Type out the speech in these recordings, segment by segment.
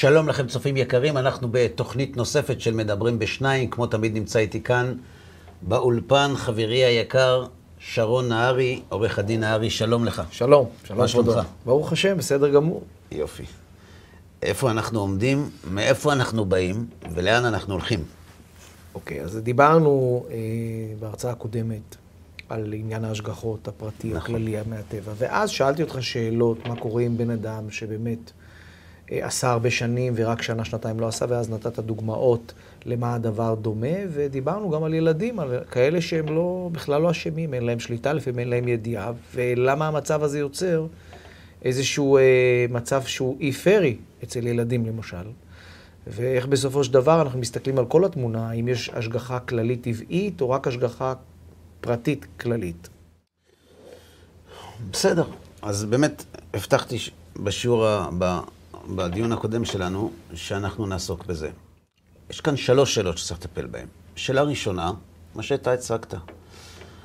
שלום לכם צופים יקרים, אנחנו בתוכנית נוספת של מדברים בשניים, כמו תמיד נמצא איתי כאן באולפן חברי היקר שרון נהרי, עורך הדין נהרי, שלום לך. שלום, שלום מה שלומך? ברוך השם, בסדר גמור. יופי. איפה אנחנו עומדים, מאיפה אנחנו באים ולאן אנחנו הולכים? אוקיי, אז דיברנו אה, בהרצאה הקודמת על עניין ההשגחות הפרטי, נכון. הכללי, מהטבע, ואז שאלתי אותך שאלות, מה קורה עם בן אדם שבאמת עשה הרבה שנים ורק שנה, שנתיים לא עשה, ואז נתת דוגמאות למה הדבר דומה, ודיברנו גם על ילדים, על כאלה שהם לא, בכלל לא אשמים, אין להם שליטה, לפעמים אין להם ידיעה, ולמה המצב הזה יוצר איזשהו אה, מצב שהוא אי-פרי אצל ילדים למשל. ואיך בסופו של דבר אנחנו מסתכלים על כל התמונה, האם יש השגחה כללית טבעית או רק השגחה פרטית כללית. בסדר. אז באמת, הבטחתי ש- בשיעור, ה- ב- בדיון הקודם שלנו, שאנחנו נעסוק בזה. יש כאן שלוש שאלות שצריך לטפל בהן. שאלה ראשונה, מה שאתה הצגת.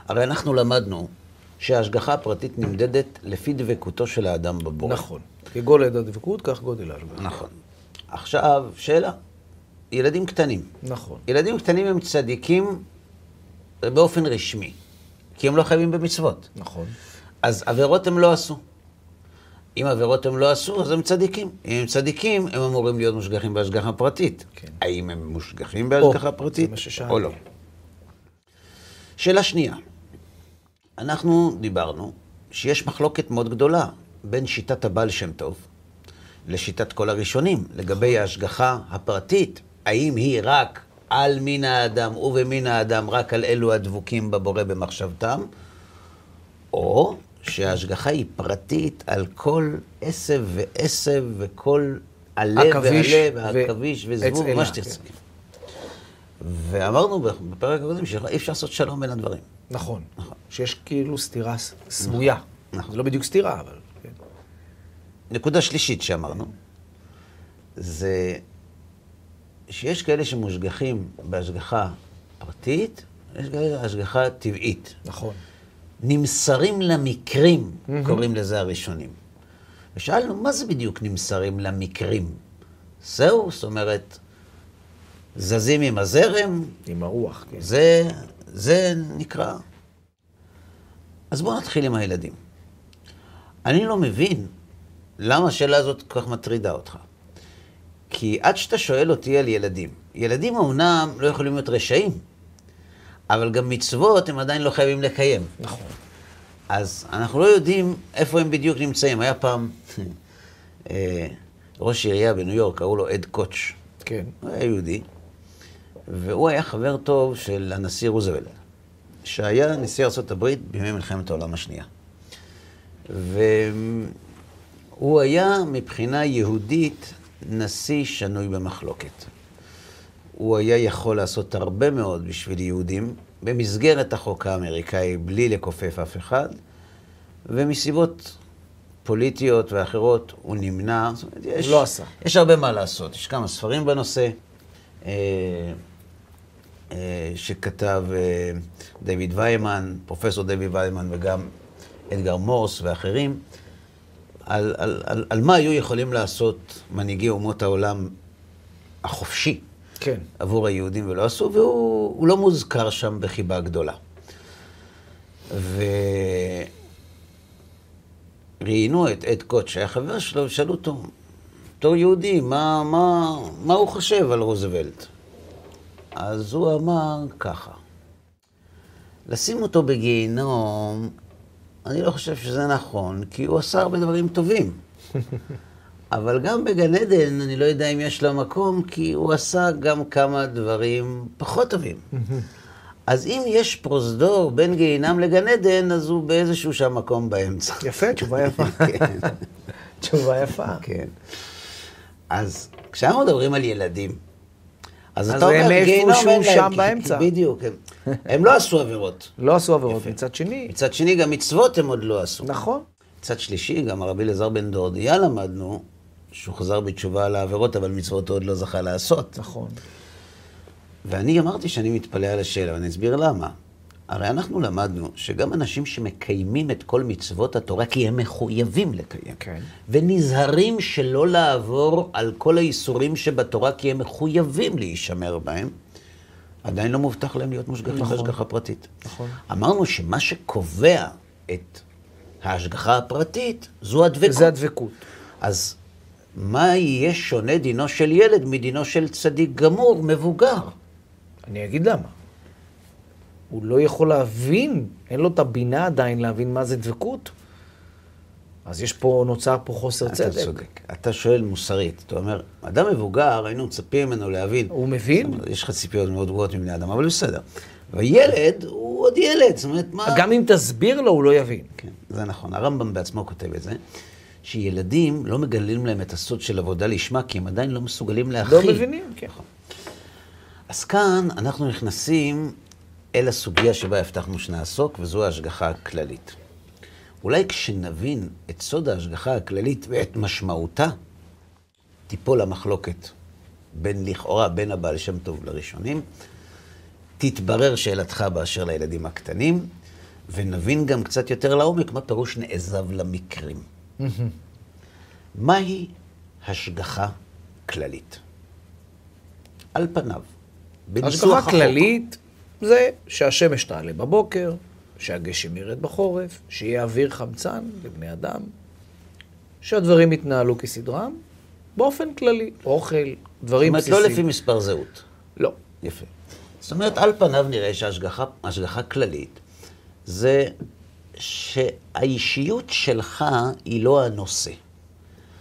הרי אנחנו למדנו שההשגחה הפרטית נמדדת לפי דבקותו של האדם בבורא. נכון. כגודל הדבקות, כך גודל ההשגחה. נכון. עכשיו, שאלה. ילדים קטנים. נכון. ילדים קטנים הם צדיקים באופן רשמי, כי הם לא חייבים במצוות. נכון. אז עבירות הם לא עשו. אם עבירות הם לא עשו, אז הם צדיקים. אם הם צדיקים, הם אמורים להיות מושגחים בהשגחה פרטית. כן. האם הם מושגחים בהשגחה או, פרטית. או לא? שאלה שנייה, אנחנו דיברנו שיש מחלוקת מאוד גדולה בין שיטת הבעל שם טוב לשיטת כל הראשונים, לגבי ההשגחה הפרטית, האם היא רק על מין האדם ובמין האדם, רק על אלו הדבוקים בבורא במחשבתם, או שההשגחה היא פרטית על כל עשב ועשב וכל עלה ועלה ועכביש וזבוב, מה שתרצה. ואמרנו בפרק הקודם שאי אפשר לעשות שלום בין הדברים. נכון. נכון. שיש כאילו סתירה סמויה. נכון. זה לא בדיוק סתירה, אבל... כן. נקודה שלישית שאמרנו, זה שיש כאלה שמושגחים בהשגחה פרטית, יש כאלה השגחה טבעית. נכון. נמסרים למקרים, קוראים לזה הראשונים. ושאלנו, מה זה בדיוק נמסרים למקרים? זהו, זאת אומרת, זזים עם הזרם, עם הרוח, כן. זה, זה נקרא. אז בואו נתחיל עם הילדים. אני לא מבין למה השאלה הזאת כל כך מטרידה אותך. כי עד שאתה שואל אותי על ילדים, ילדים אמנם לא יכולים להיות רשעים, אבל גם מצוות הם עדיין לא חייבים לקיים. נכון. אז אנחנו לא יודעים איפה הם בדיוק נמצאים. היה פעם אה, ראש עירייה בניו יורק, קראו לו אד קוטש. כן. הוא היה יהודי, והוא היה חבר טוב של הנשיא רוזוולט, שהיה נשיא ארה"ב בימי מלחמת העולם השנייה. והוא היה מבחינה יהודית נשיא שנוי במחלוקת. הוא היה יכול לעשות הרבה מאוד בשביל יהודים, במסגרת החוק האמריקאי, בלי לכופף אף אחד, ומסיבות פוליטיות ואחרות הוא נמנע. זאת אומרת, יש, לא עשה. יש הרבה מה לעשות. יש כמה ספרים בנושא אה, אה, שכתב אה, דויד ויימן, פרופסור דויד ויימן וגם אדגר מורס ואחרים, על, על, על, על מה היו יכולים לעשות מנהיגי אומות העולם החופשי. כן. עבור היהודים ולא עשו, והוא הוא לא מוזכר שם בחיבה גדולה. וראיינו את אד קוט, שהיה חבר שלו, ושאלו אותו, בתור יהודי, מה, מה, מה הוא חושב על רוזוולט? אז הוא אמר ככה, לשים אותו בגיהינום, אני לא חושב שזה נכון, כי הוא עשה הרבה דברים טובים. אבל גם בגן עדן, אני לא יודע אם יש לו מקום, כי הוא עשה גם כמה דברים פחות טובים. אז אם יש פרוזדור בין גיהינם לגן עדן, אז הוא באיזשהו שם מקום באמצע. יפה, תשובה יפה. כן, תשובה יפה. כן. אז כשאנחנו מדברים על ילדים, אז אתה אומר, גיהינום אין להם, שם באמצע. בדיוק, הם- לא עשו עבירות. לא עשו עבירות. מצד שני, מצד שני, גם מצוות הם עוד לא עשו. נכון. מצד שלישי, גם הרבי אלעזר בן דורדיה למדנו, שהוא חזר בתשובה על העבירות, אבל מצוות הוא עוד לא זכה לעשות. נכון. ואני אמרתי שאני מתפלא על השאלה, ואני אסביר למה. הרי אנחנו למדנו שגם אנשים שמקיימים את כל מצוות התורה כי הם מחויבים לקיים, כן. ונזהרים שלא לעבור על כל האיסורים שבתורה כי הם מחויבים להישמר בהם, עדיין לא מובטח להם להיות מושגחים נכון. בהשגחה פרטית. נכון. אמרנו שמה שקובע את ההשגחה הפרטית זו הדבקות. זה הדבקות. אז מה יהיה שונה דינו של ילד מדינו של צדיק גמור, מבוגר? אני אגיד למה. הוא לא יכול להבין, אין לו את הבינה עדיין להבין מה זה דבקות. אז יש פה, נוצר פה חוסר אתה צדק. צודק. אתה שואל מוסרית. אתה אומר, אדם מבוגר, היינו מצפים ממנו להבין. הוא מבין? אומרת, יש לך ציפיות מאוד גבוהות מבני אדם, אבל בסדר. וילד הוא עוד ילד, זאת אומרת, מה... גם אם תסביר לו, הוא לא יבין. כן, זה נכון. הרמב"ם בעצמו כותב את זה, שילדים לא מגלים להם את הסוד של עבודה לשמה, כי הם עדיין לא מסוגלים להכיל. לא מבינים, כן. אז כאן אנחנו נכנסים אל הסוגיה שבה הבטחנו שנעסוק, וזו ההשגחה הכללית. אולי כשנבין את סוד ההשגחה הכללית ואת משמעותה, תיפול המחלוקת בין, לכאורה, בין הבעל שם טוב לראשונים, תתברר שאלתך באשר לילדים הקטנים, ונבין גם קצת יותר לעומק מה פירוש נעזב למקרים. מהי השגחה כללית? על פניו, בניסוח השגחה. כללית זה שהשמש תעלה בבוקר, שהגשם ירד בחורף, שיהיה אוויר חמצן לבני אדם, שהדברים יתנהלו כסדרם, באופן כללי, אוכל, זאת דברים אומרת, בסיסיים. לא לפי מספר זהות. לא. יפה. זאת אומרת, על פניו נראה שהשגחה השגחה כללית זה שהאישיות שלך היא לא הנושא.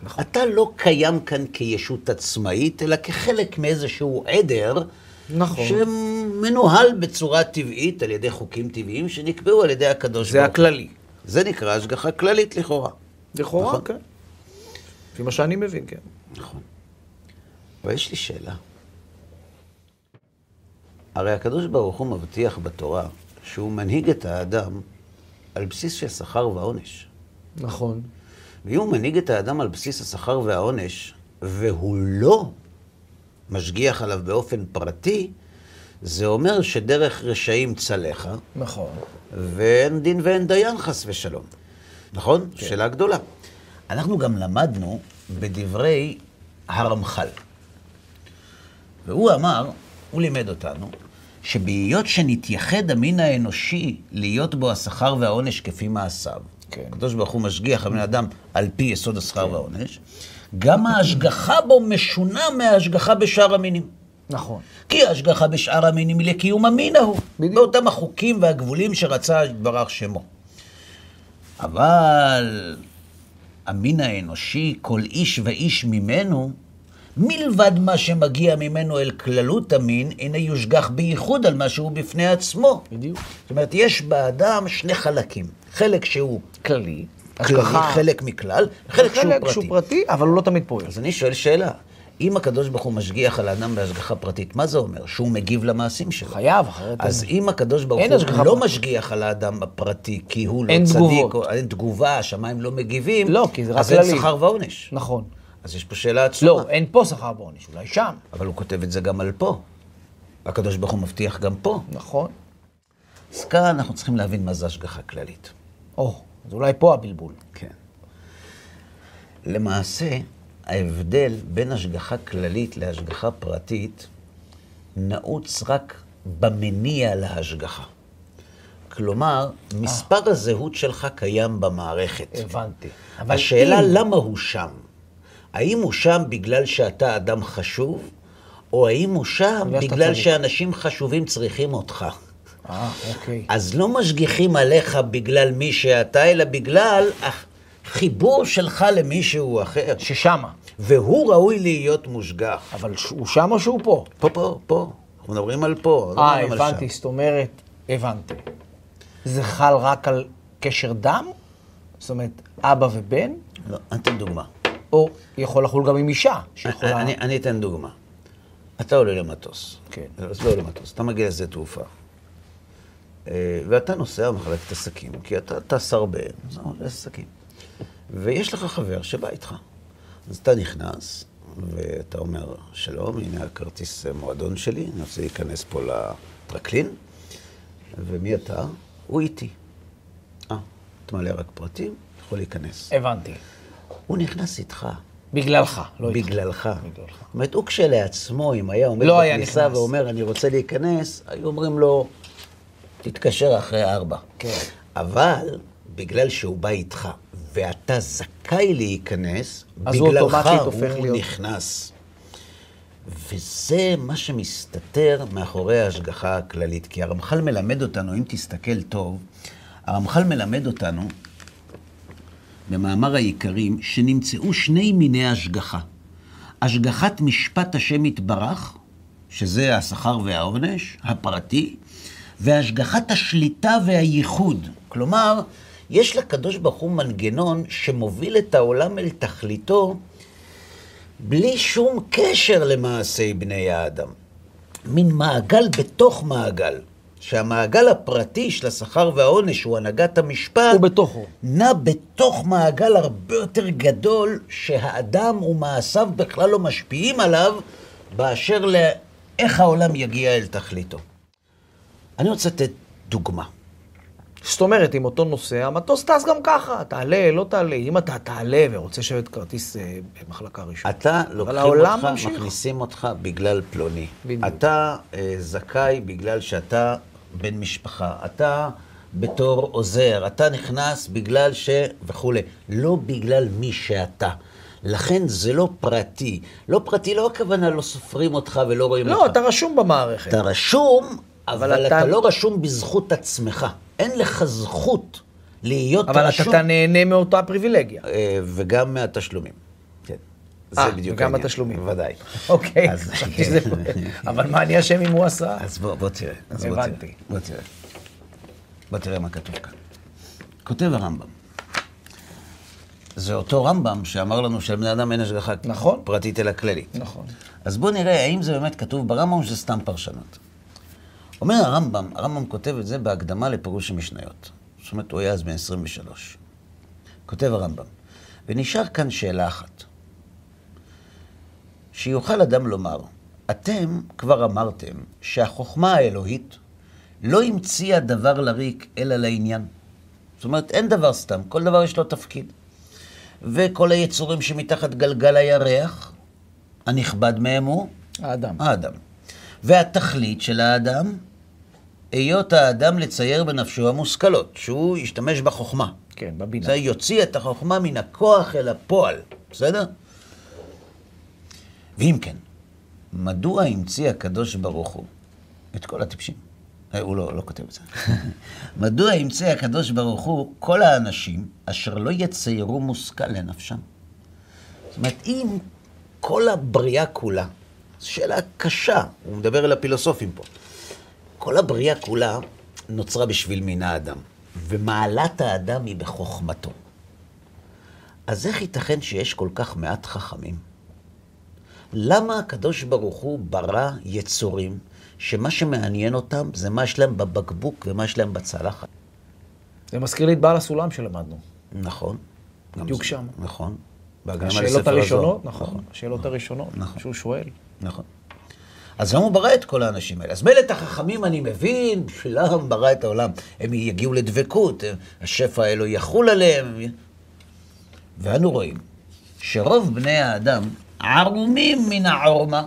נכון. אתה לא קיים כאן כישות עצמאית, אלא כחלק מאיזשהו עדר, נכון. שמנוהל בצורה טבעית על ידי חוקים טבעיים שנקבעו על ידי הקדוש זה ברוך הוא. הכללי. זה נקרא השגחה כללית לכאורה. לכאורה, נכון. כן. לפי מה שאני מבין, כן. נכון. אבל יש לי שאלה. הרי הקדוש ברוך הוא מבטיח בתורה שהוא מנהיג את האדם על בסיס של שכר ועונש. נכון. ואם הוא מנהיג את האדם על בסיס השכר והעונש, והוא לא משגיח עליו באופן פרטי, זה אומר שדרך רשעים צלחה, נכון. ואין דין ואין דיין חס ושלום. נכון? כן. שאלה גדולה. אנחנו גם למדנו בדברי הרמח"ל. והוא אמר, הוא לימד אותנו, שבהיות שנתייחד המין האנושי להיות בו השכר והעונש כפי מעשיו, כן. הקדוש ברוך הוא משגיח על בן אדם על פי יסוד השכר והעונש, גם ההשגחה בו משונה מההשגחה בשאר המינים. נכון. כי ההשגחה בשאר המינים היא לקיום המין ההוא. בדיוק. באותם החוקים והגבולים שרצה יתברך שמו. אבל המין האנושי, כל איש ואיש ממנו, מלבד מה שמגיע ממנו אל כללות המין, הנה יושגח בייחוד על מה שהוא בפני עצמו. בדיוק. זאת אומרת, יש באדם שני חלקים. חלק שהוא כללי. כללי. חלק מכלל, חלק שהוא חלק פרטי. שהוא פרטי, אבל הוא לא תמיד פועל. אז אני שואל שאלה, אם הקדוש ברוך הוא משגיח על האדם בהשגחה פרטית, מה זה אומר? שהוא מגיב למעשים שלו. חייב, אחרת... אז אם הקדוש ברוך הוא לא פרטית. משגיח על האדם הפרטי, כי הוא לא אין צדיק, תגובות. או אין תגובה, השמיים לא מגיבים, לא, כי זה רק אז אין כללי. שכר ועונש. נכון. אז יש פה שאלה עצומה. לא, אין פה שכר בעונש, אולי שם. אבל הוא כותב את זה גם על פה. הקדוש ברוך הוא מבטיח גם פה. נכון. אז כאן אנחנו צריכים להבין מה זה השגחה כללית. או, אז אולי פה הבלבול. כן. למעשה, ההבדל בין השגחה כללית להשגחה פרטית נעוץ רק במניע להשגחה. כלומר, מספר הזהות שלך קיים במערכת. הבנתי. השאלה אם- למה הוא שם. האם הוא שם בגלל שאתה אדם חשוב, או האם הוא שם בגלל. שאנשים חשובים צריכים אותך? אה, אוקיי. אז לא משגיחים עליך בגלל מי שאתה, אלא בגלל החיבור שלך למישהו אחר. ששמה. והוא ראוי להיות מושגח. אבל הוא שם או שהוא פה? פה, פה, פה. אנחנו מדברים על פה, לא אה, הבנתי. זאת אומרת, הבנתי. זה חל רק על קשר דם? זאת אומרת, אבא ובן? לא, אני אתן דוגמה. או יכול לחול גם עם אישה, שיכולה... אני, אני אתן דוגמה. אתה עולה למטוס. כן. אז לא עולה למטוס, אתה מגיע לשדה תעופה. אה, ואתה נוסע במחלקת עסקים, כי אתה טס הרבה, אז אתה עולה עסקים. ויש לך חבר שבא איתך. אז אתה נכנס, ואתה אומר, שלום, הנה הכרטיס מועדון שלי, אני רוצה להיכנס פה לטרקלין. ומי אתה? הוא איתי. אה, תמלא רק פרטים, יכול להיכנס. הבנתי. הוא נכנס איתך. בגללך, לא איתך. בגללך. זאת אומרת, הוא כשלעצמו, אם היה עומד לא בכניסה. ואומר, אני רוצה להיכנס, היו אומרים לו, תתקשר אחרי ארבע. כן. אבל, בגלל שהוא בא איתך, ואתה זכאי להיכנס, הוא בגללך הוא להיות- נכנס. וזה מה שמסתתר מאחורי ההשגחה הכללית. כי הרמח"ל מלמד אותנו, אם תסתכל טוב, הרמח"ל מלמד אותנו, במאמר העיקרים, שנמצאו שני מיני השגחה. השגחת משפט השם יתברך, שזה השכר והעונש, הפרטי, והשגחת השליטה והייחוד. כלומר, יש לקדוש ברוך הוא מנגנון שמוביל את העולם אל תכליתו בלי שום קשר למעשי בני האדם. מין מעגל בתוך מעגל, שהמעגל הפרטי של השכר והעונש הוא הנהגת המשפט, הוא בתוכו. נע בתוך מעגל הרבה יותר גדול, שהאדם ומעשיו בכלל לא משפיעים עליו, באשר לאיך העולם יגיע אל תכליתו. אני רוצה לתת דוגמה. זאת אומרת, עם אותו נוסע, המטוס טס גם ככה, תעלה, לא תעלה. אם אתה תעלה ורוצה לשבת כרטיס אה, במחלקה ראשונה. אתה, לוקחים אותך, ממשיך. מכניסים אותך בגלל פלוני. בדיוק. אתה אה, זכאי בגלל שאתה בן משפחה. אתה בתור עוזר. אתה נכנס בגלל ש... וכולי. לא בגלל מי שאתה. לכן זה לא פרטי. לא פרטי, לא הכוונה לא סופרים אותך ולא רואים לא, אותך. אתה רשום במערכת. אתה רשום, אבל, אבל אתה... אתה- לא רשום בזכות עצמך. אין לך זכות להיות אבל רשום. אתה נהנה מאותה פריבילגיה. אה, וגם מהתשלומים. כן. זה אה, בדיוק העניין. התשלומים. ודאי. אוקיי, אז- חשבתי שזה... אבל מה אני אשם אם הוא עשה? אז בוא, בוא תראה. הבנתי. בוא תראה. בוא תראה מה כתוב כאן. כותב הרמב"ם. זה אותו רמב"ם שאמר לנו שלבני אדם אין השגחה נכון. פרטית אלא כללית. נכון. אז בואו נראה האם זה באמת כתוב ברמב"ם או שזה סתם פרשנות. אומר הרמב"ם, הרמב"ם כותב את זה בהקדמה לפירוש המשניות. זאת אומרת, הוא היה אז בן 23. כותב הרמב"ם, ונשאר כאן שאלה אחת. שיוכל אדם לומר, אתם כבר אמרתם שהחוכמה האלוהית לא המציאה דבר לריק אלא לעניין. זאת אומרת, אין דבר סתם, כל דבר יש לו תפקיד. וכל היצורים שמתחת גלגל הירח, הנכבד מהם הוא האדם. האדם. והתכלית של האדם, היות האדם לצייר בנפשו המושכלות, שהוא ישתמש בחוכמה. כן, בבינה. זה יוציא את החוכמה מן הכוח אל הפועל, בסדר? ואם כן, מדוע המציא הקדוש ברוך הוא את כל הטיפשים? אה, הוא לא, לא כותב את זה. מדוע המציא הקדוש ברוך הוא כל האנשים אשר לא יציירו מושכל לנפשם? זאת אומרת, אם כל הבריאה כולה, זו שאלה קשה, הוא מדבר אל הפילוסופים פה. כל הבריאה כולה נוצרה בשביל מין האדם, ומעלת האדם היא בחוכמתו. אז איך ייתכן שיש כל כך מעט חכמים? למה הקדוש ברוך הוא ברא יצורים שמה שמעניין אותם זה מה יש להם בבקבוק ומה יש להם בצלחת? זה מזכיר לי את בעל הסולם שלמדנו. נכון. בדיוק שם. נכון. השאלות הראשונות, הזוהר. נכון, השאלות הראשונות, נכון. שהוא שואל. נכון. אז למה הוא ברא את כל האנשים האלה? אז מילא את החכמים אני מבין, בשבילם ברא את העולם. הם יגיעו לדבקות, השפע האלוהי יחול עליהם. ואנו רואים שרוב בני האדם ערומים מן העורמה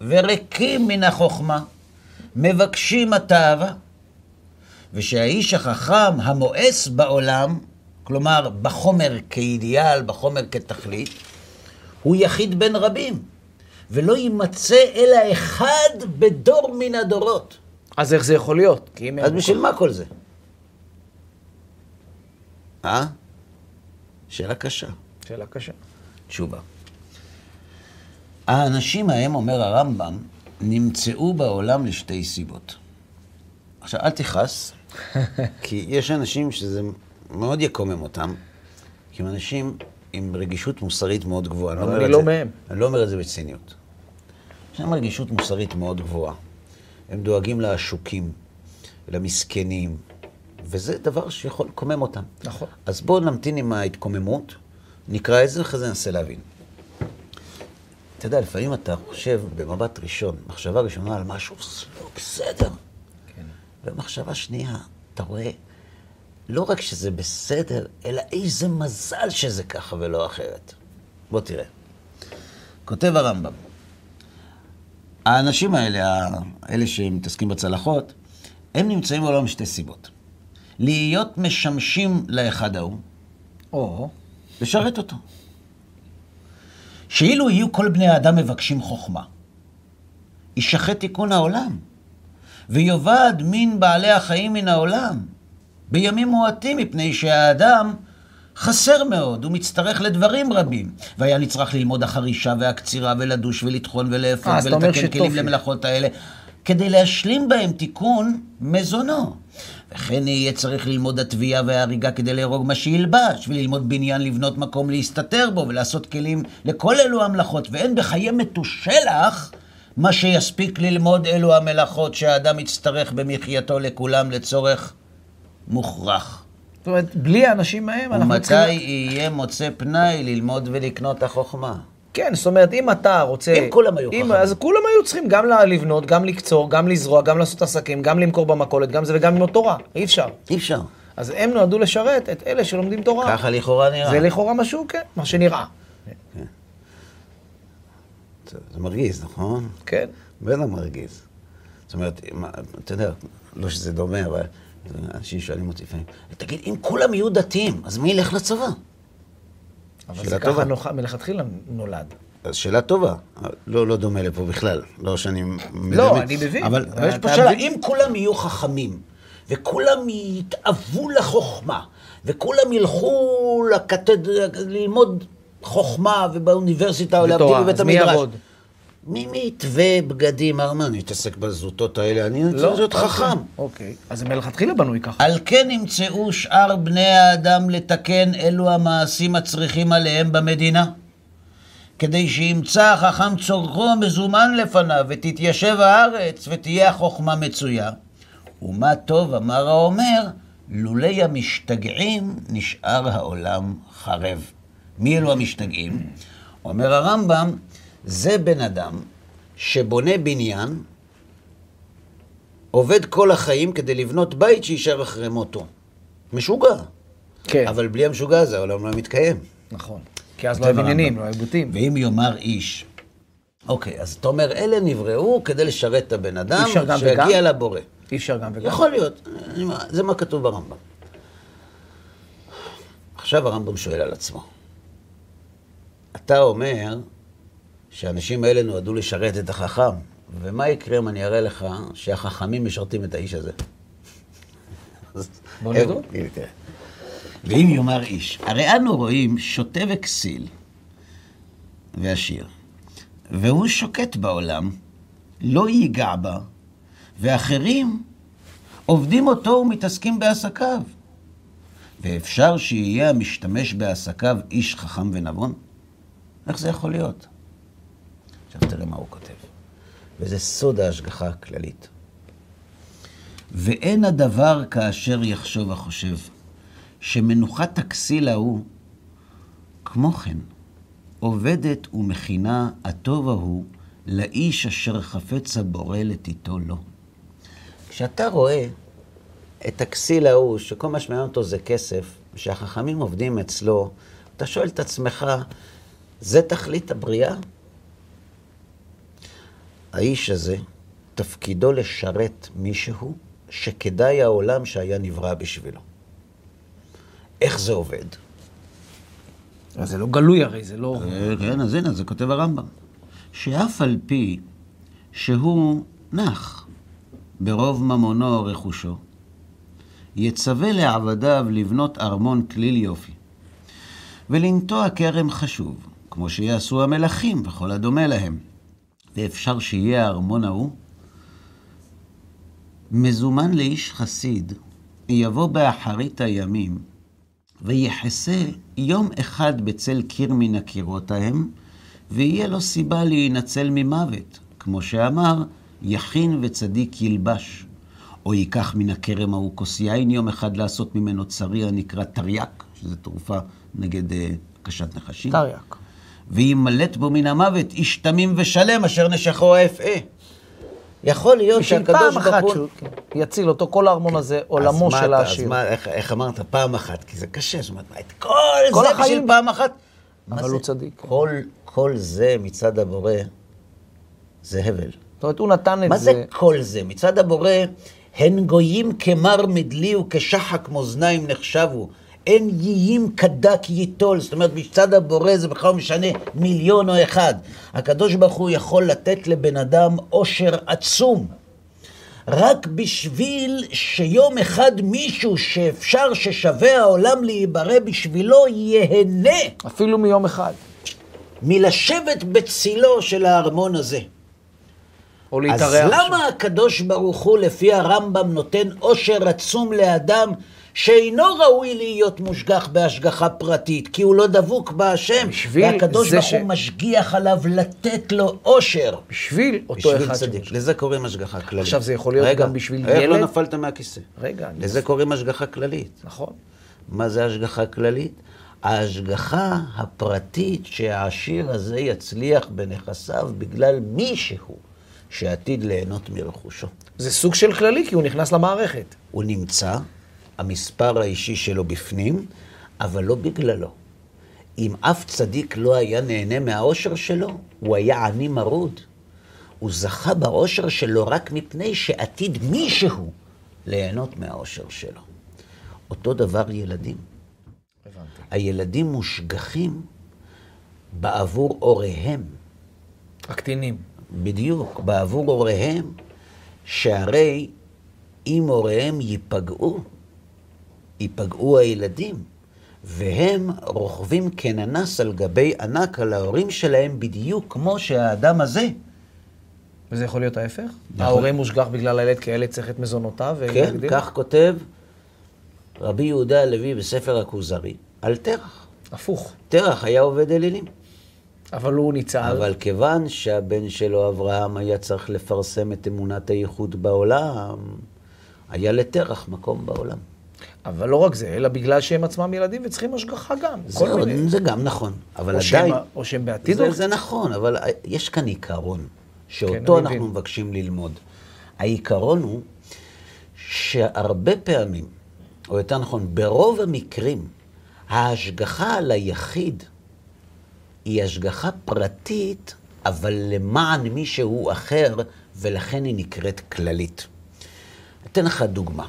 וריקים מן החוכמה, מבקשים התאווה, ושהאיש החכם המואס בעולם, כלומר בחומר כאידיאל, בחומר כתכלית, הוא יחיד בין רבים, ולא יימצא אלא אחד בדור מן הדורות. אז איך זה יכול להיות? אז בשביל מה כל זה? אה? שאלה קשה. שאלה קשה. תשובה. האנשים ההם, אומר הרמב"ם, נמצאו בעולם לשתי סיבות. עכשיו, אל תכעס, כי יש אנשים שזה מאוד יקומם אותם, כי הם אנשים עם רגישות מוסרית מאוד גבוהה. אבל אני את לא זה- מהם. אני לא אומר את זה בציניות. יש להם רגישות מוסרית מאוד גבוהה. הם דואגים לעשוקים, למסכנים, וזה דבר שיכול לקומם אותם. נכון. אז בואו נמתין עם ההתקוממות, נקרא את זה, ואחרי זה ננסה להבין. אתה יודע, לפעמים אתה חושב במבט ראשון, מחשבה ראשונה על משהו, לא בסדר. כן. במחשבה שנייה, אתה רואה, לא רק שזה בסדר, אלא איזה מזל שזה ככה ולא אחרת. בוא תראה. כותב הרמב"ם, האנשים האלה, האלה שמתעסקים בצלחות, הם נמצאים בעולם משתי סיבות. להיות משמשים לאחד ההוא, או, לשרת אותו. שאילו יהיו כל בני האדם מבקשים חוכמה, יישחט תיקון העולם, ויאבד מין בעלי החיים מן העולם, בימים מועטים, מפני שהאדם חסר מאוד, הוא מצטרך לדברים רבים. והיה נצרך ללמוד החרישה והקצירה ולדוש ולטחון ולאפות אה, ולתקן כלים. למלאכות האלה, כדי להשלים בהם תיקון מזונו. וכן יהיה צריך ללמוד התביעה וההריגה כדי להרוג מה שילבש, וללמוד בניין לבנות מקום להסתתר בו, ולעשות כלים לכל אלו המלאכות. ואין בחיי מתושלח מה שיספיק ללמוד אלו המלאכות שהאדם יצטרך במחייתו לכולם לצורך מוכרח. זאת אומרת, בלי האנשים ההם אנחנו ומתי צריכים... יהיה מוצא פנאי ללמוד ולקנות החוכמה? כן, זאת אומרת, אם אתה רוצה... אם כולם היו אם, חכמים. אז כולם היו צריכים גם לבנות, גם לקצור, גם לזרוע, גם לעשות עסקים, גם למכור במכולת, גם זה וגם ללמוד תורה. אי אפשר. אי אפשר. אז הם נועדו לשרת את אלה שלומדים תורה. ככה לכאורה נראה. זה לכאורה משהו, כן, מה שנראה. זה זה מרגיז, נכון? כן. בטח מרגיז. זאת אומרת, אתה יודע, לא שזה דומה, אבל אנשים שואלים אותי לפעמים, תגיד, אם כולם יהיו דתיים, אז מי ילך לצבא? אבל שאלה זה טובה. ככה נוח- מלכתחילה נולד. אז שאלה טובה. לא, לא דומה לפה בכלל. לא שאני מדמיין. לא, אני מבין. אבל, אבל יש פה שאלה? אם כולם יהיו חכמים, וכולם יתאוו לחוכמה, וכולם ילכו לקתדרה, ללמוד חוכמה, ובאוניברסיטה, או להבדיל בבית המדרש. מי יתווה בגדים? מה אני אתעסק בזוטות האלה? אני רוצה להיות אוקיי. חכם. אוקיי. אז זה מלכתחילה בנוי ככה. על כן ימצאו שאר בני האדם לתקן אלו המעשים הצריכים עליהם במדינה. כדי שימצא החכם צורכו המזומן לפניו, ותתיישב הארץ, ותהיה החוכמה מצויה. ומה טוב אמר האומר, לולי המשתגעים נשאר העולם חרב. מי אלו המשתגעים? אומר הרמב"ם, זה בן אדם שבונה בניין, עובד כל החיים כדי לבנות בית שיישאר אחרי מותו. משוגע. כן. אבל בלי המשוגע הזה העולם לא מתקיים. נכון. כי אז לא היו בניינים, לא היו בתים. ואם יאמר איש, אוקיי, אז אתה אומר, אלה נבראו כדי לשרת את הבן אדם, שיגיע? לבורא. אי אפשר גם וגם. יכול להיות, זה מה כתוב ברמב"ם. עכשיו הרמב"ם שואל על עצמו. אתה אומר שהאנשים האלה נועדו לשרת את החכם, ומה יקרה אם אני אראה לך שהחכמים משרתים את האיש הזה? בוא תראה. ואם יאמר איש, הרי אנו רואים שוטה וכסיל ועשיר, והוא שוקט בעולם, לא ייגע בה, ואחרים עובדים אותו ומתעסקים בעסקיו. ואפשר שיהיה המשתמש בעסקיו איש חכם ונבון? איך זה יכול להיות? עכשיו תראה מה הוא כותב. וזה סוד ההשגחה הכללית. ואין הדבר כאשר יחשוב החושב, שמנוחת הכסיל ההוא, כמו כן, עובדת ומכינה הטוב ההוא לאיש אשר חפץ הבורא לתיתו לו. כשאתה רואה את הכסיל ההוא, שכל מה שמעניין אותו זה כסף, שהחכמים עובדים אצלו, אתה שואל את עצמך, זה תכלית הבריאה? האיש הזה, תפקידו לשרת מישהו שכדאי העולם שהיה נברא בשבילו. איך זה עובד? אז זה לא גלוי הרי, זה לא... אה, כן, אז הנה, זה כותב הרמב"ם. שאף על פי שהוא נח ברוב ממונו או רכושו, יצווה לעבדיו לבנות ארמון כליל יופי, ולנטוע כרם חשוב, כמו שיעשו המלכים וכל הדומה להם. ואפשר שיהיה הארמון ההוא מזומן לאיש חסיד, יבוא באחרית הימים, ויחסה יום אחד בצל קיר מן הקירות ההם, ויהיה לו סיבה להינצל ממוות, כמו שאמר, יכין וצדיק ילבש. או ייקח מן הכרם ההוא כוס יין יום אחד לעשות ממנו צריע הנקרא תרי"ק, שזו תרופה נגד אה, קשת נחשים. תרי"ק. וימלט בו מן המוות איש תמים ושלם אשר נשכו האפעה. יכול להיות בשביל שהקדוש פעם ברוך אחת הוא... שהוא כן, יציל אותו, כל הארמון הזה, עולמו מה של העשיר. אז מה, איך, איך אמרת? פעם אחת, כי זה קשה. זאת אומרת, מה, את כל, כל זה החיים. בשביל פעם אחת? מה אבל? הוא צדיק. כל, כל זה מצד הבורא, זה הבל. זאת אומרת, הוא נתן את מה זה. זה כל זה? מצד הבורא, הן גויים כמר מדלי וכשחק מאזניים נחשבו. אין ייים כדק ייטול. זאת אומרת, מצד הבורא זה בכלל לא משנה מיליון או אחד. הקדוש ברוך הוא יכול לתת לבן אדם עושר עצום. רק בשביל שיום אחד מישהו שאפשר ששווה העולם להיברא בשבילו ייהנה אפילו מיום אחד. מלשבת בצילו של הארמון הזה. או אז להתארח. שם. למה הקדוש ברוך הוא, לפי הרמב"ם, נותן עושר עצום לאדם שאינו ראוי להיות מושגח בהשגחה פרטית, כי הוא לא דבוק בהשם, והקדוש ברוך ש- הוא משגיח עליו לתת לו עושר. בשביל אותו בשביל אחד צדיק. שמושגח. לזה קוראים השגחה כללית. עכשיו, זה יכול להיות רגע, גם בשביל לא ילד? נפלת מהכיסא? רגע, לזה קוראים השגחה כללית. נכון. מה זה השגחה כללית? ההשגחה הפרטית שהעשיר הזה יצליח בנכסיו בגלל מישהו שעתיד ליהנות מרכושו. זה סוג של כללי, כי הוא נכנס למערכת. הוא נמצא, המספר האישי שלו בפנים, אבל לא בגללו. אם אף צדיק לא היה נהנה מהאושר שלו, הוא היה עני מרוד. הוא זכה באושר שלו רק מפני שעתיד מישהו ליהנות מהאושר שלו. אותו דבר ילדים. הבנתי. הילדים מושגחים בעבור הוריהם. הקטינים. בדיוק, בעבור הוריהם, שהרי אם הוריהם ייפגעו, ייפגעו הילדים, והם רוכבים כננס על גבי ענק על ההורים שלהם, בדיוק כמו שהאדם הזה, וזה יכול להיות ההפך? יכול. ההורה מושגח בגלל הילד, כי הילד צריך את מזונותיו כן, ולהגדיר? כך כותב רבי יהודה הלוי בספר הכוזרי, על תרח. הפוך. תרח היה עובד אלילים. אבל הוא ניצל. אבל כיוון שהבן שלו אברהם היה צריך לפרסם את אמונת הייחוד בעולם, היה לתרח מקום בעולם. אבל לא רק זה, אלא בגלל שהם עצמם ילדים וצריכים השגחה גם. זה, כל מיני. זה גם נכון, אבל או שהם- עדיין... או שהם בעתיד זה, או- זה נכון, אבל יש כאן עיקרון, שאותו כן, אנחנו מבין. מבקשים ללמוד. העיקרון הוא שהרבה פעמים, או יותר נכון, ברוב המקרים, ההשגחה על היחיד היא השגחה פרטית, אבל למען מישהו אחר, ולכן היא נקראת כללית. אתן לך דוגמה.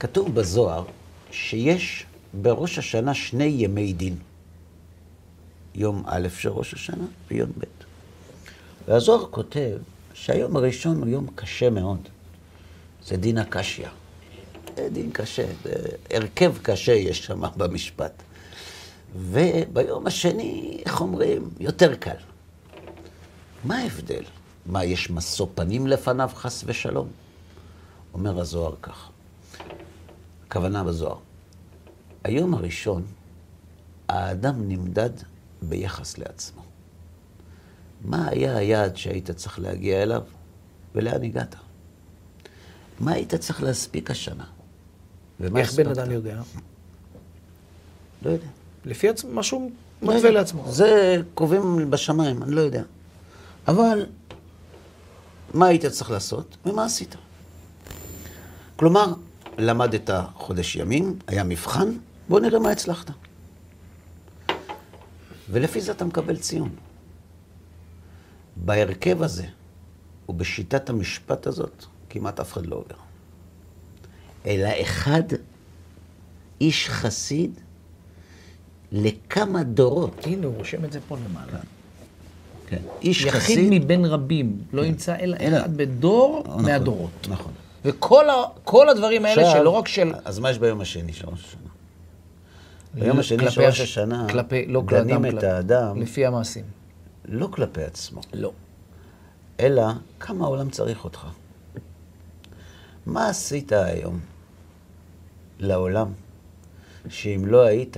כתוב בזוהר שיש בראש השנה שני ימי דין. יום א' של ראש השנה ויום ב'. והזוהר כותב שהיום הראשון הוא יום קשה מאוד. זה דין הקשיא. זה דין קשה, זה הרכב קשה יש שם במשפט. וביום השני, איך אומרים, יותר קל. מה ההבדל? מה, יש משוא פנים לפניו חס ושלום? אומר הזוהר כך, הכוונה בזוהר. היום הראשון, האדם נמדד ביחס לעצמו. מה היה היעד שהיית צריך להגיע אליו, ולאן הגעת? מה היית צריך להספיק השנה? ומה איך בן הספקת? אדם יודע? לא יודע. לפי עצ- מה שהוא לא מתווה. לעצמו. זה קובעים בשמיים, אני לא יודע. אבל מה היית צריך לעשות ומה עשית? כלומר, למדת חודש ימים, היה מבחן, בוא נראה מה הצלחת. ולפי זה אתה מקבל ציון. בהרכב הזה ובשיטת המשפט הזאת, כמעט אף אחד לא עובר. אלא אחד, איש חסיד, לכמה דורות. הנה, הוא רושם את זה פה למעלה. כן. איש יחיד חסיד. מבין רבים, לא ימצא אלא אלא- אחד בדור נכון, מהדורות. נכון. וכל ה- הדברים האלה עכשיו, שלא רק של... אז מה יש ביום השני של ראש השנה? ביום השני של ראש הש- השנה, כלפי, לא דנים את האדם לפי המעשים. לא כלפי עצמו, לא. אלא כמה העולם צריך אותך. מה עשית היום לעולם, שאם לא היית,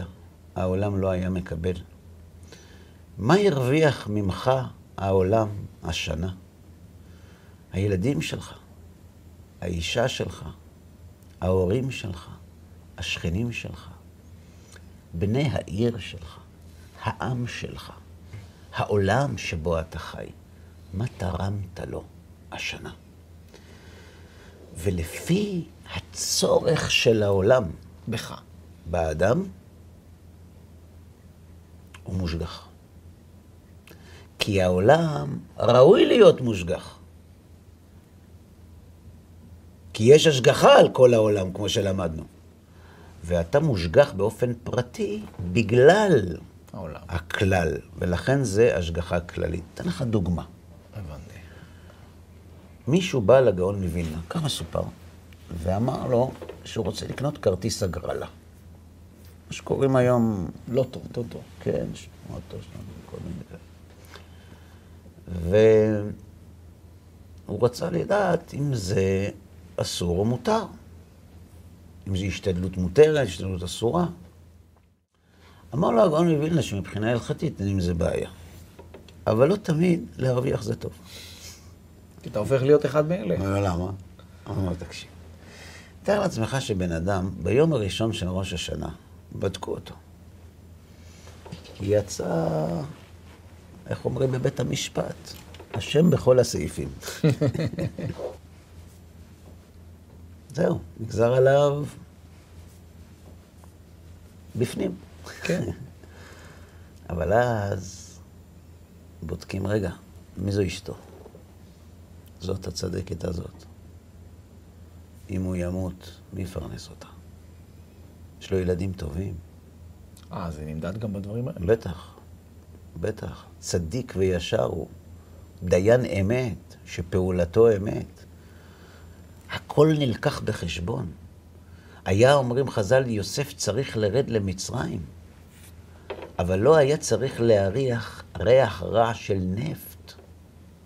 העולם לא היה מקבל? מה הרוויח ממך העולם השנה? הילדים שלך, האישה שלך, ההורים שלך, השכנים שלך, בני העיר שלך, העם שלך, העולם שבו אתה חי. מה תרמת לו השנה? ולפי הצורך של העולם בך. באדם, הוא מושגח. כי העולם ראוי להיות מושגח. כי יש השגחה על כל העולם, כמו שלמדנו. ואתה מושגח באופן פרטי בגלל העולם. הכלל, ולכן זה השגחה כללית. אתן לך דוגמה. הבנתי. מישהו בא לגאון מווילנה, כך מסופר, ואמר לו שהוא רוצה לקנות כרטיס הגרלה. מה שקוראים היום, טוב, טוטו. כן, שמות שלנו, כל מיני כאלה. והוא רצה לדעת אם זה אסור או מותר. אם זו השתדלות מותרת, השתדלות אסורה. אמר לו הגאון מווילנה שמבחינה הלכתית אין עם זה בעיה. אבל לא תמיד להרוויח זה טוב. כי אתה הופך להיות אחד מאלה. לו, למה? אמר לו, תקשיב. תאר לעצמך שבן אדם, ביום הראשון של ראש השנה, בדקו אותו. יצא, איך אומרים בבית המשפט? אשם בכל הסעיפים. זהו, נגזר עליו בפנים. כן. אבל אז בודקים, רגע, מי זו אשתו? זאת הצדקת הזאת. אם הוא ימות, מי יפרנס אותה? יש לו ילדים טובים? אה, זה נמדד גם בדברים האלה. בטח, בטח. צדיק וישר הוא. דיין אמת, שפעולתו אמת. הכל נלקח בחשבון. היה, אומרים חז"ל, יוסף צריך לרד למצרים, אבל לא היה צריך להריח ריח רע של נפט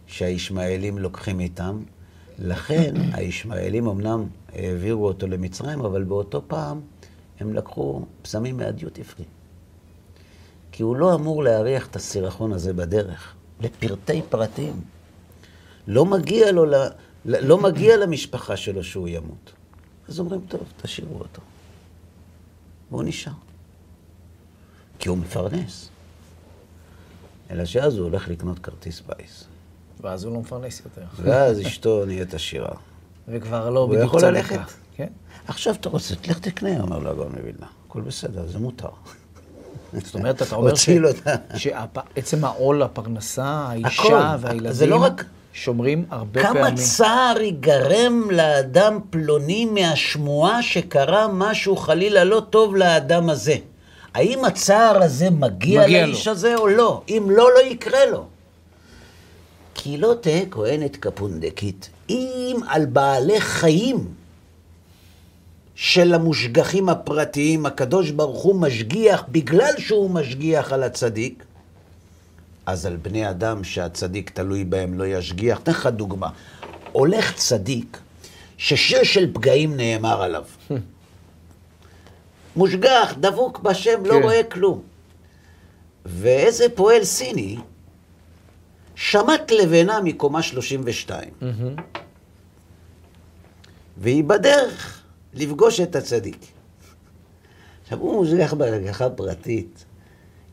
שהישמעאלים לוקחים איתם. לכן הישמעאלים אמנם העבירו אותו למצרים, אבל באותו פעם הם לקחו פסמים מהדיוטי פרי. כי הוא לא אמור להריח את הסירחון הזה בדרך, לפרטי פרטים. לא מגיע לו. לא מגיע למשפחה שלו שהוא ימות. אז אומרים, טוב, תשאירו אותו. והוא נשאר. כי הוא מפרנס. אלא שאז הוא הולך לקנות כרטיס בייס. ואז הוא לא מפרנס יותר. ואז אשתו נהיית עשירה. וכבר לא הוא בדיוק יכול צדקה. ללכת. כן. עכשיו אתה רוצה, תלך תקנה, אומר לו הגאון מווילנה. הכל בסדר, זה מותר. זאת אומרת, אתה אומר שעצם העול, הפרנסה, האישה. והילדים, זה לא רק- שומרים הרבה כמה פעמים. צער ייגרם לאדם פלוני מהשמועה שקרה משהו חלילה לא טוב לאדם הזה. האם הצער הזה מגיע, מגיע לאיש לו. הזה או לא? אם לא, לא יקרה לו. כי לא תהא כהנת כפונדקית, אם על בעלי חיים של המושגחים הפרטיים, הקדוש ברוך הוא משגיח בגלל שהוא משגיח על הצדיק, אז על בני אדם שהצדיק תלוי בהם לא ישגיח. אתן לך דוגמה. הולך צדיק ששיר של פגעים נאמר עליו. מושגח, דבוק בשם, לא כן. רואה כלום. ואיזה פועל סיני שמט לבנה מקומה 32. והיא בדרך לפגוש את הצדיק. עכשיו, הוא מושגח בהשגחה פרטית.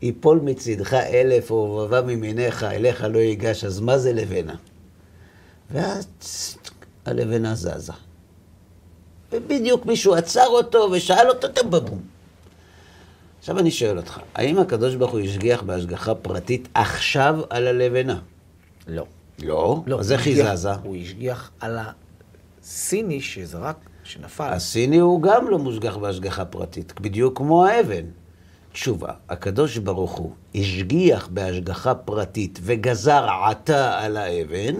יפול מצידך אלף ורבבה ממיניך, אליך לא ייגש, אז מה זה לבנה? ואז הלבנה זזה. ובדיוק מישהו עצר אותו ושאל אותו, טבבום. עכשיו אני שואל אותך, האם הקדוש ברוך הוא השגיח בהשגחה פרטית עכשיו על הלבנה? לא. לא. לא. אז איך היא זזה? הוא השגיח על הסיני שזרק, שנפל. הסיני הוא גם לא מושגח בהשגחה פרטית, בדיוק כמו האבן. תשובה, הקדוש ברוך הוא השגיח בהשגחה פרטית וגזר עתה על האבן,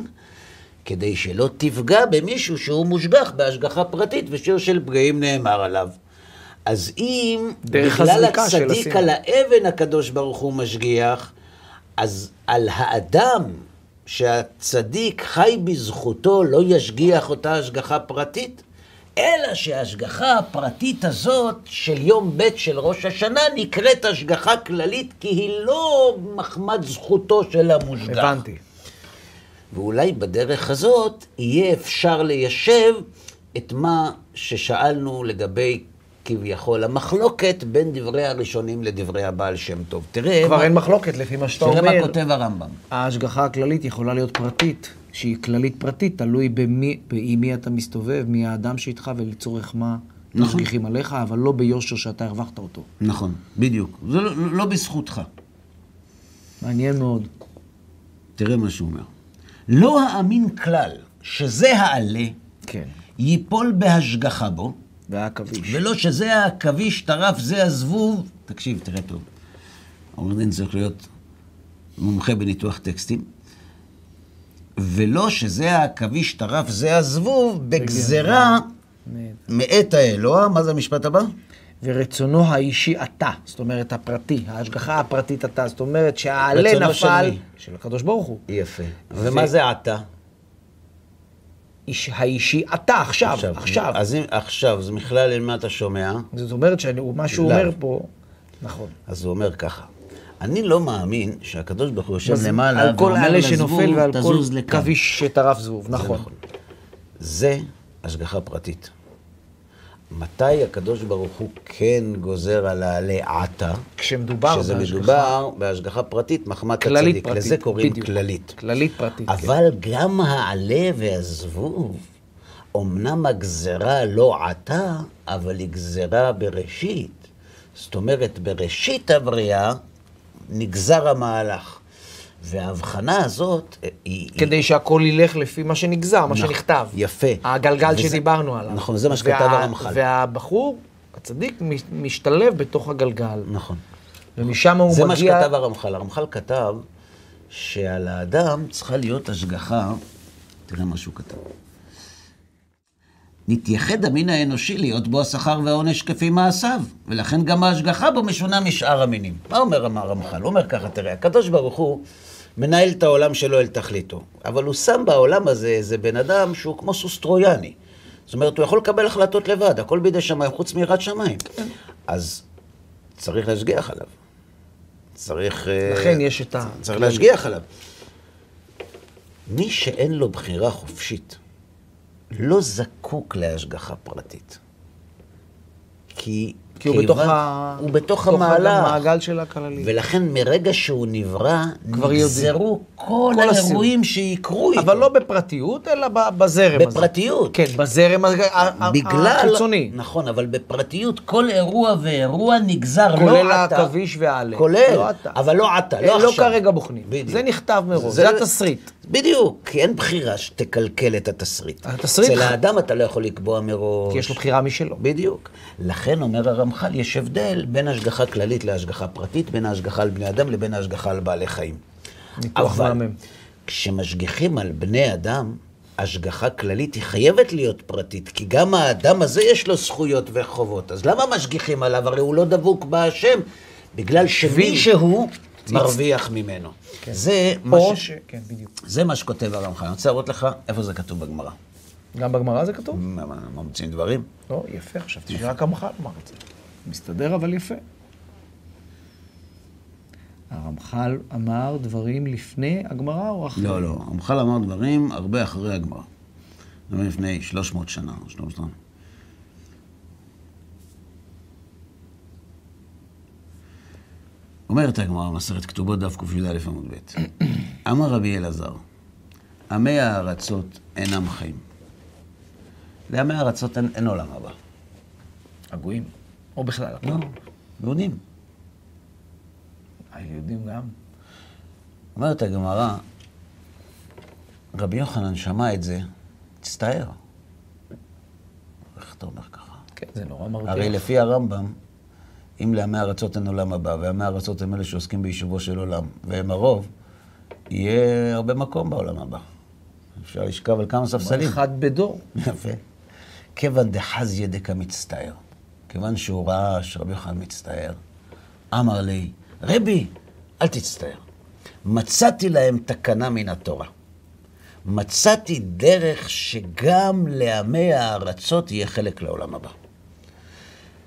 כדי שלא תפגע במישהו שהוא מושגח בהשגחה פרטית, ושיר של פגעים נאמר עליו. אז אם בגלל של הצדיק. על האבן הקדוש ברוך הוא משגיח, אז על האדם שהצדיק חי בזכותו לא ישגיח אותה השגחה פרטית, אלא שההשגחה הפרטית הזאת של יום ב' של ראש השנה נקראת השגחה כללית, כי היא לא מחמד זכותו של המושגח. הבנתי. ואולי בדרך הזאת יהיה אפשר ליישב את מה ששאלנו לגבי כביכול המחלוקת בין דברי הראשונים לדברי הבעל שם טוב. תראה, כבר מה, אין מחלוקת לפי מה שאתה תראה אומר. מה כותב הרמב"ם. ההשגחה הכללית יכולה להיות פרטית, שהיא כללית פרטית, תלוי במי, עם מי אתה מסתובב, מי האדם שאיתך ולצורך מה נכון. משגיחים עליך, אבל לא ביושר שאתה הרווחת אותו. נכון, בדיוק. זה לא, לא בזכותך. מעניין מאוד. תראה מה שהוא אומר. לא האמין כלל שזה העלה, כן. ייפול בהשגחה בו, והעכביש. ולא שזה העכביש טרף זה הזבוב. תקשיב, תראה טוב. עורך דין צריך להיות מומחה בניתוח טקסטים. ולא שזה העכביש טרף זה הזבוב בגזרה מאת האלוה. מה זה המשפט הבא? ורצונו האישי אתה, זאת אומרת הפרטי, ההשגחה הפרטית אתה, זאת אומרת שהעלה רצונו של נפל, מי? של הקדוש ברוך הוא. יפה. ומה זה עתה? איש, האישי אתה, עכשיו, עכשיו. אז אם, עכשיו, אז מכלל אל מה אתה שומע? זאת אומרת שמה שהוא. אומר פה, נכון. אז הוא אומר ככה, אני לא מאמין שהקדוש ברוך הוא יושב למעלה על כל עלה לזבוב, שנופל ועל כל. כביש שטרף זבוב, זה נכון. זה השגחה פרטית. מתי הקדוש ברוך הוא כן גוזר על העלה עתה? כשמדובר שזה בהשגחה מדובר בהשגחה פרטית, מחמת כללית הצדיק. פרטית, לזה קוראים בדיוק. כללית. כללית פרטית, כן. אבל גם העלה והזבוב, אמנם הגזרה לא עתה, אבל היא גזרה בראשית. זאת אומרת, בראשית הבריאה נגזר המהלך. וההבחנה הזאת אה, היא... היא- כדי שהכל ילך לפי מה שנגזר, מה נכון, שנכתב. יפה. הגלגל וזה- שדיברנו עליו. נכון, זה מה שכתב וה- הרמח"ל. והבחור, הצדיק, מש- משתלב בתוך הגלגל. נכון. ומשם הוא זה מה מגיע... שכתב הרמח"ל. הרמח"ל כתב שעל האדם צריכה להיות השגחה, תראה מה שהוא כתב. נתייחד המין האנושי להיות בו השכר והעונש כפי מעשיו, ולכן גם ההשגחה בו משונה משאר המינים. מה אומר הרמח"ל? הוא אומר ככה, תראה, הקדוש ברוך הוא מנהל את העולם שלו אל תכליתו, אבל הוא שם בעולם הזה איזה בן אדם שהוא כמו סוס טרויאני. זאת אומרת, הוא יכול לקבל החלטות לבד, הכל בידי שמיים, חוץ מיראת שמיים. אז צריך להשגיח עליו. צריך... אה, לכן יש את ה... צריך להשגיח עליו. מי שאין לו בחירה חופשית, לא זקוק להשגחה פרטית. כי... כי הוא בתוך ה- הוא בתוך המהלך. המעגל של הכללי. ולכן מרגע שהוא נברא, כבר נגזרו כל כל האירועים שיקרו איתו. אבל לא בפרטיות, אלא בזרם הזה. בפרטיות. כן, בזרם בגלל... החיצוני. נכון, אבל בפרטיות כל אירוע ואירוע נגזר, לא כולל עתה. העכביש והעלה. כולל, לא אתה. אבל לא עתה, אה, לא לא עכשיו. כרגע בוחנים. בדיוק. זה נכתב מראש, זה התסריט. בדיוק, כי אין בחירה שתקלקל את התסריט. התסריט אצל האדם אתה לא יכול לקבוע מראש. כי יש לו בחירה משלו. בדיוק. לכן אומר הרמח"ל, יש הבדל בין השגחה כללית להשגחה פרטית, בין ההשגחה על בני אדם לבין ההשגחה על בעלי חיים. ניתוח אבל מהמם. כשמשגיחים על בני אדם, השגחה כללית היא חייבת להיות פרטית, כי גם האדם הזה יש לו זכויות וחובות. אז למה משגיחים עליו? הרי הוא לא דבוק בהשם, בגלל שמישהו מרוויח ממנו. זה מה ש... ש... כן, בדיוק. זה מה שכותב הרמח"ל. אני רוצה להראות לך איפה זה כתוב בגמרא. גם בגמרא זה כתוב? ממציאים דברים? לא, יפה, חשבתי שרק המח"ל אמר את זה. מסתדר, אבל יפה. הרמח"ל אמר דברים לפני הגמרא או אחרי? לא, לא. הרמח"ל אמר דברים הרבה אחרי הגמרא. דברים לפני 300 שנה, 300 שנה. אומרת הגמרא, מסכת כתובות דף קי"א עמוד ב', אמר רבי אלעזר, עמי הארצות אינם חיים. לעמי הארצות אין, אין עולם הבא. הגויים. או בכלל. לא, יהודים. היהודים גם. אומרת הגמרא, רבי יוחנן שמע את זה, הצטער. איך אתה אומר ככה? כן, זה נורא מרתיע. הרי לפי הרמב"ם, אם לעמי ארצות אין עולם הבא, ועמי ארצות הם אלה שעוסקים ביישובו של עולם, והם הרוב, יהיה הרבה מקום בעולם הבא. אפשר לשכב על כמה ספסלים. אחד בדור. יפה. כיוון דחזיה דקה מצטער. כיוון שהוא ראה שרבי יוחנן מצטער, אמר לי, רבי, אל תצטער. מצאתי להם תקנה מן התורה. מצאתי דרך שגם לעמי הארצות יהיה חלק לעולם הבא.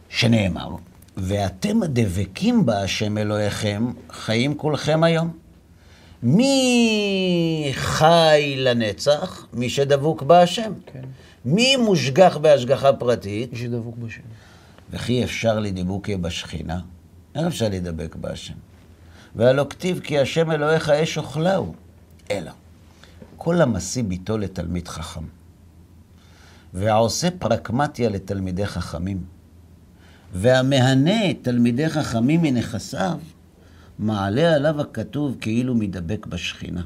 שנאמר, ואתם הדבקים בהשם אלוהיכם, חיים כולכם היום. מי חי לנצח? מי שדבוק בהשם. כן. מי מושגח בהשגחה פרטית? מי שדבוק בשם. וכי אפשר לדבוקי בשכינה? איך אפשר להידבק בהשם? והלא כתיב כי השם אלוהיך אש אוכלהו. אלא, כל המשיא ביתו לתלמיד חכם, והעושה פרקמטיה לתלמידי חכמים, והמהנה תלמידי חכמים מנכסיו, מעלה עליו הכתוב כאילו מדבק בשכינה.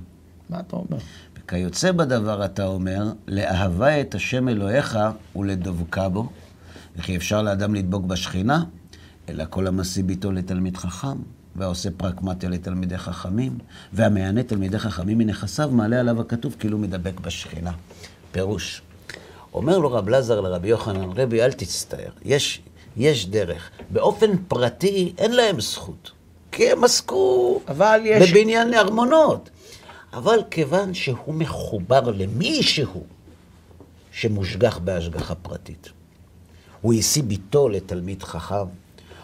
מה אתה אומר? וכיוצא בדבר אתה אומר, לאהבה את השם אלוהיך ולדבקה בו, וכי אפשר לאדם לדבוק בשכינה, אלא כל המשיא ביתו לתלמיד חכם, והעושה פרקמטיה לתלמידי חכמים, והמענה תלמידי חכמים מנכסיו, מעלה עליו הכתוב כאילו מדבק בשכינה. פירוש. אומר לו רב לזר לרבי יוחנן, רבי, אל תצטער, יש, יש דרך. באופן פרטי אין להם זכות, כי הם עסקו יש... בבניין ארמונות. אבל כיוון שהוא מחובר למישהו שמושגח בהשגחה פרטית, הוא השיא ביתו לתלמיד חכם,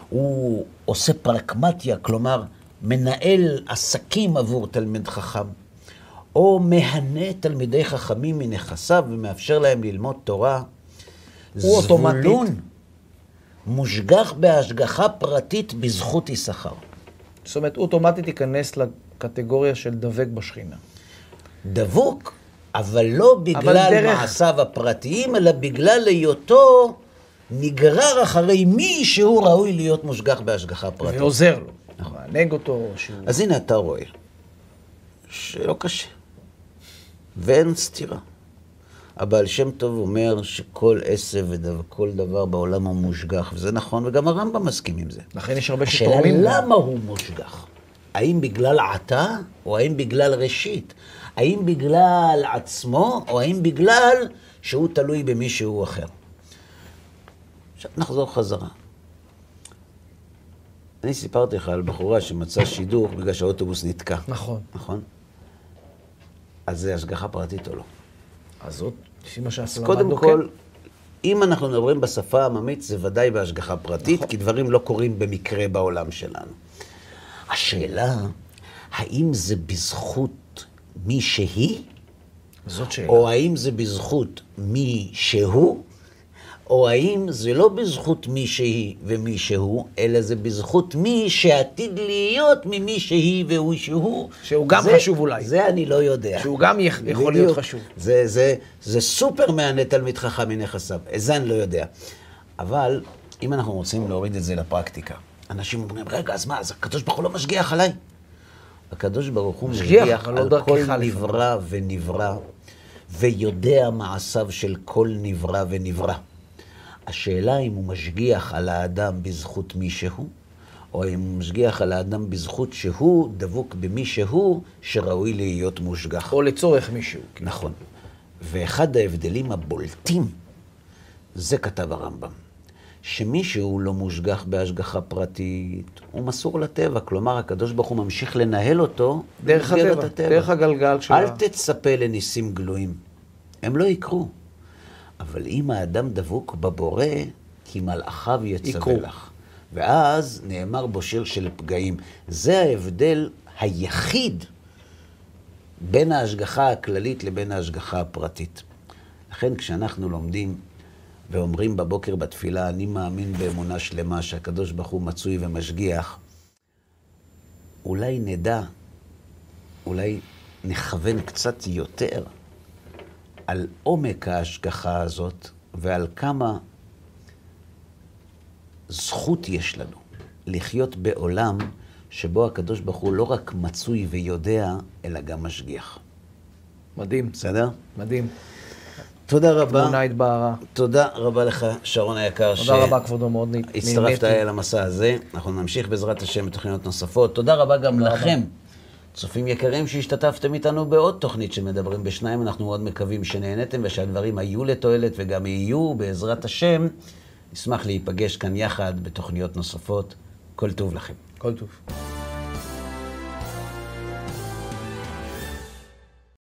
הוא עושה פרקמטיה, כלומר, מנהל עסקים עבור תלמיד חכם, או מהנה תלמידי חכמים מנכסיו ומאפשר להם ללמוד תורה. הוא אוטומטית. מושגח בהשגחה פרטית בזכות יששכר. זאת אומרת, הוא אוטומטית ייכנס לקטגוריה של דבק בשכינה. דבוק, אבל לא בגלל דרך- מעשיו הפרטיים, אלא בגלל היותו נגרר אחרי מי שהוא ראוי להיות מושגח בהשגחה פרטית. ועוזר לו. מענג אותו, שהוא... אז הנה אתה רואה שלא קשה, ואין סתירה. הבעל שם טוב אומר שכל עשב וכל דבר בעולם הוא מושגח, וזה נכון, וגם הרמב"ם מסכים עם זה. לכן יש הרבה השאלה שתורמים. לו. למה הוא מושגח? האם בגלל עתה, או האם בגלל ראשית? האם בגלל עצמו, או האם בגלל שהוא תלוי במישהו אחר? עכשיו נחזור חזרה. אני סיפרתי לך על בחורה שמצאה שידוך בגלל שהאוטובוס נתקע, נכון. נכון? אז זה השגחה פרטית או לא? אז זאת, לפי מה שאנחנו קודם למדנו, כל, כן. אם אנחנו מדברים בשפה העממית, זה ודאי בהשגחה פרטית, נכון. כי דברים לא קורים במקרה בעולם שלנו. השאלה, האם זה בזכות מי שהיא, זאת שאלה. או האם זה בזכות מי שהוא, או האם זה לא בזכות מי שהיא ומי שהוא, אלא זה בזכות מי שעתיד להיות ממי שהיא והוא שהוא. שהוא גם זה- חשוב אולי. זה אני לא יודע. שהוא גם יכ- יכול להיות בדיוק. חשוב. זה, זה, זה סופר מהנה תלמיד חכם מנכסיו, את זה אני לא יודע. אבל אם אנחנו רוצים להוריד את זה לפרקטיקה, אנשים אומרים, רגע, אז מה, אז הקדוש ברוך הוא לא משגיח עליי? הקדוש ברוך הוא משגיח, לא על כל. נברא ונברא, ויודע מעשיו של כל נברא ונברא. השאלה אם הוא משגיח על האדם בזכות מי שהוא, או אם הוא משגיח על האדם בזכות שהוא דבוק במי שהוא, שראוי להיות מושגח. או לצורך מישהו. כאילו. נכון. ואחד ההבדלים הבולטים, זה כתב הרמב"ם, שמישהו לא מושגח בהשגחה פרטית, הוא מסור לטבע, כלומר, הקדוש ברוך הוא ממשיך לנהל אותו דרך במסגרת הטבע, דרך הגלגל של אל. תצפה לניסים גלויים, הם לא יקרו. אבל אם האדם דבוק בבורא, כי מלאכיו יצווה. לך. ואז נאמר בו שיר של פגעים. זה ההבדל היחיד בין ההשגחה הכללית לבין ההשגחה הפרטית. לכן כשאנחנו לומדים ואומרים בבוקר בתפילה, אני מאמין באמונה שלמה שהקדוש ברוך הוא מצוי ומשגיח, אולי נדע, אולי נכוון קצת יותר על עומק ההשגחה הזאת ועל כמה זכות יש לנו לחיות בעולם שבו הקדוש ברוך הוא לא רק מצוי ויודע, אלא גם משגיח. מדהים, בסדר? מדהים. תודה רבה. תמונה התבהרה. תודה רבה לך, שרון היקר, תודה רבה, כבודו, מאוד נהניתי. שהצטרפת אל המסע הזה. אנחנו נמשיך בעזרת השם בתוכניות נוספות. תודה רבה גם לכם, צופים יקרים שהשתתפתם איתנו בעוד תוכנית של מדברים בשניים. אנחנו מאוד מקווים שנהניתם ושהדברים היו לתועלת וגם יהיו בעזרת השם. נשמח להיפגש כאן יחד בתוכניות נוספות. כל טוב לכם. כל טוב.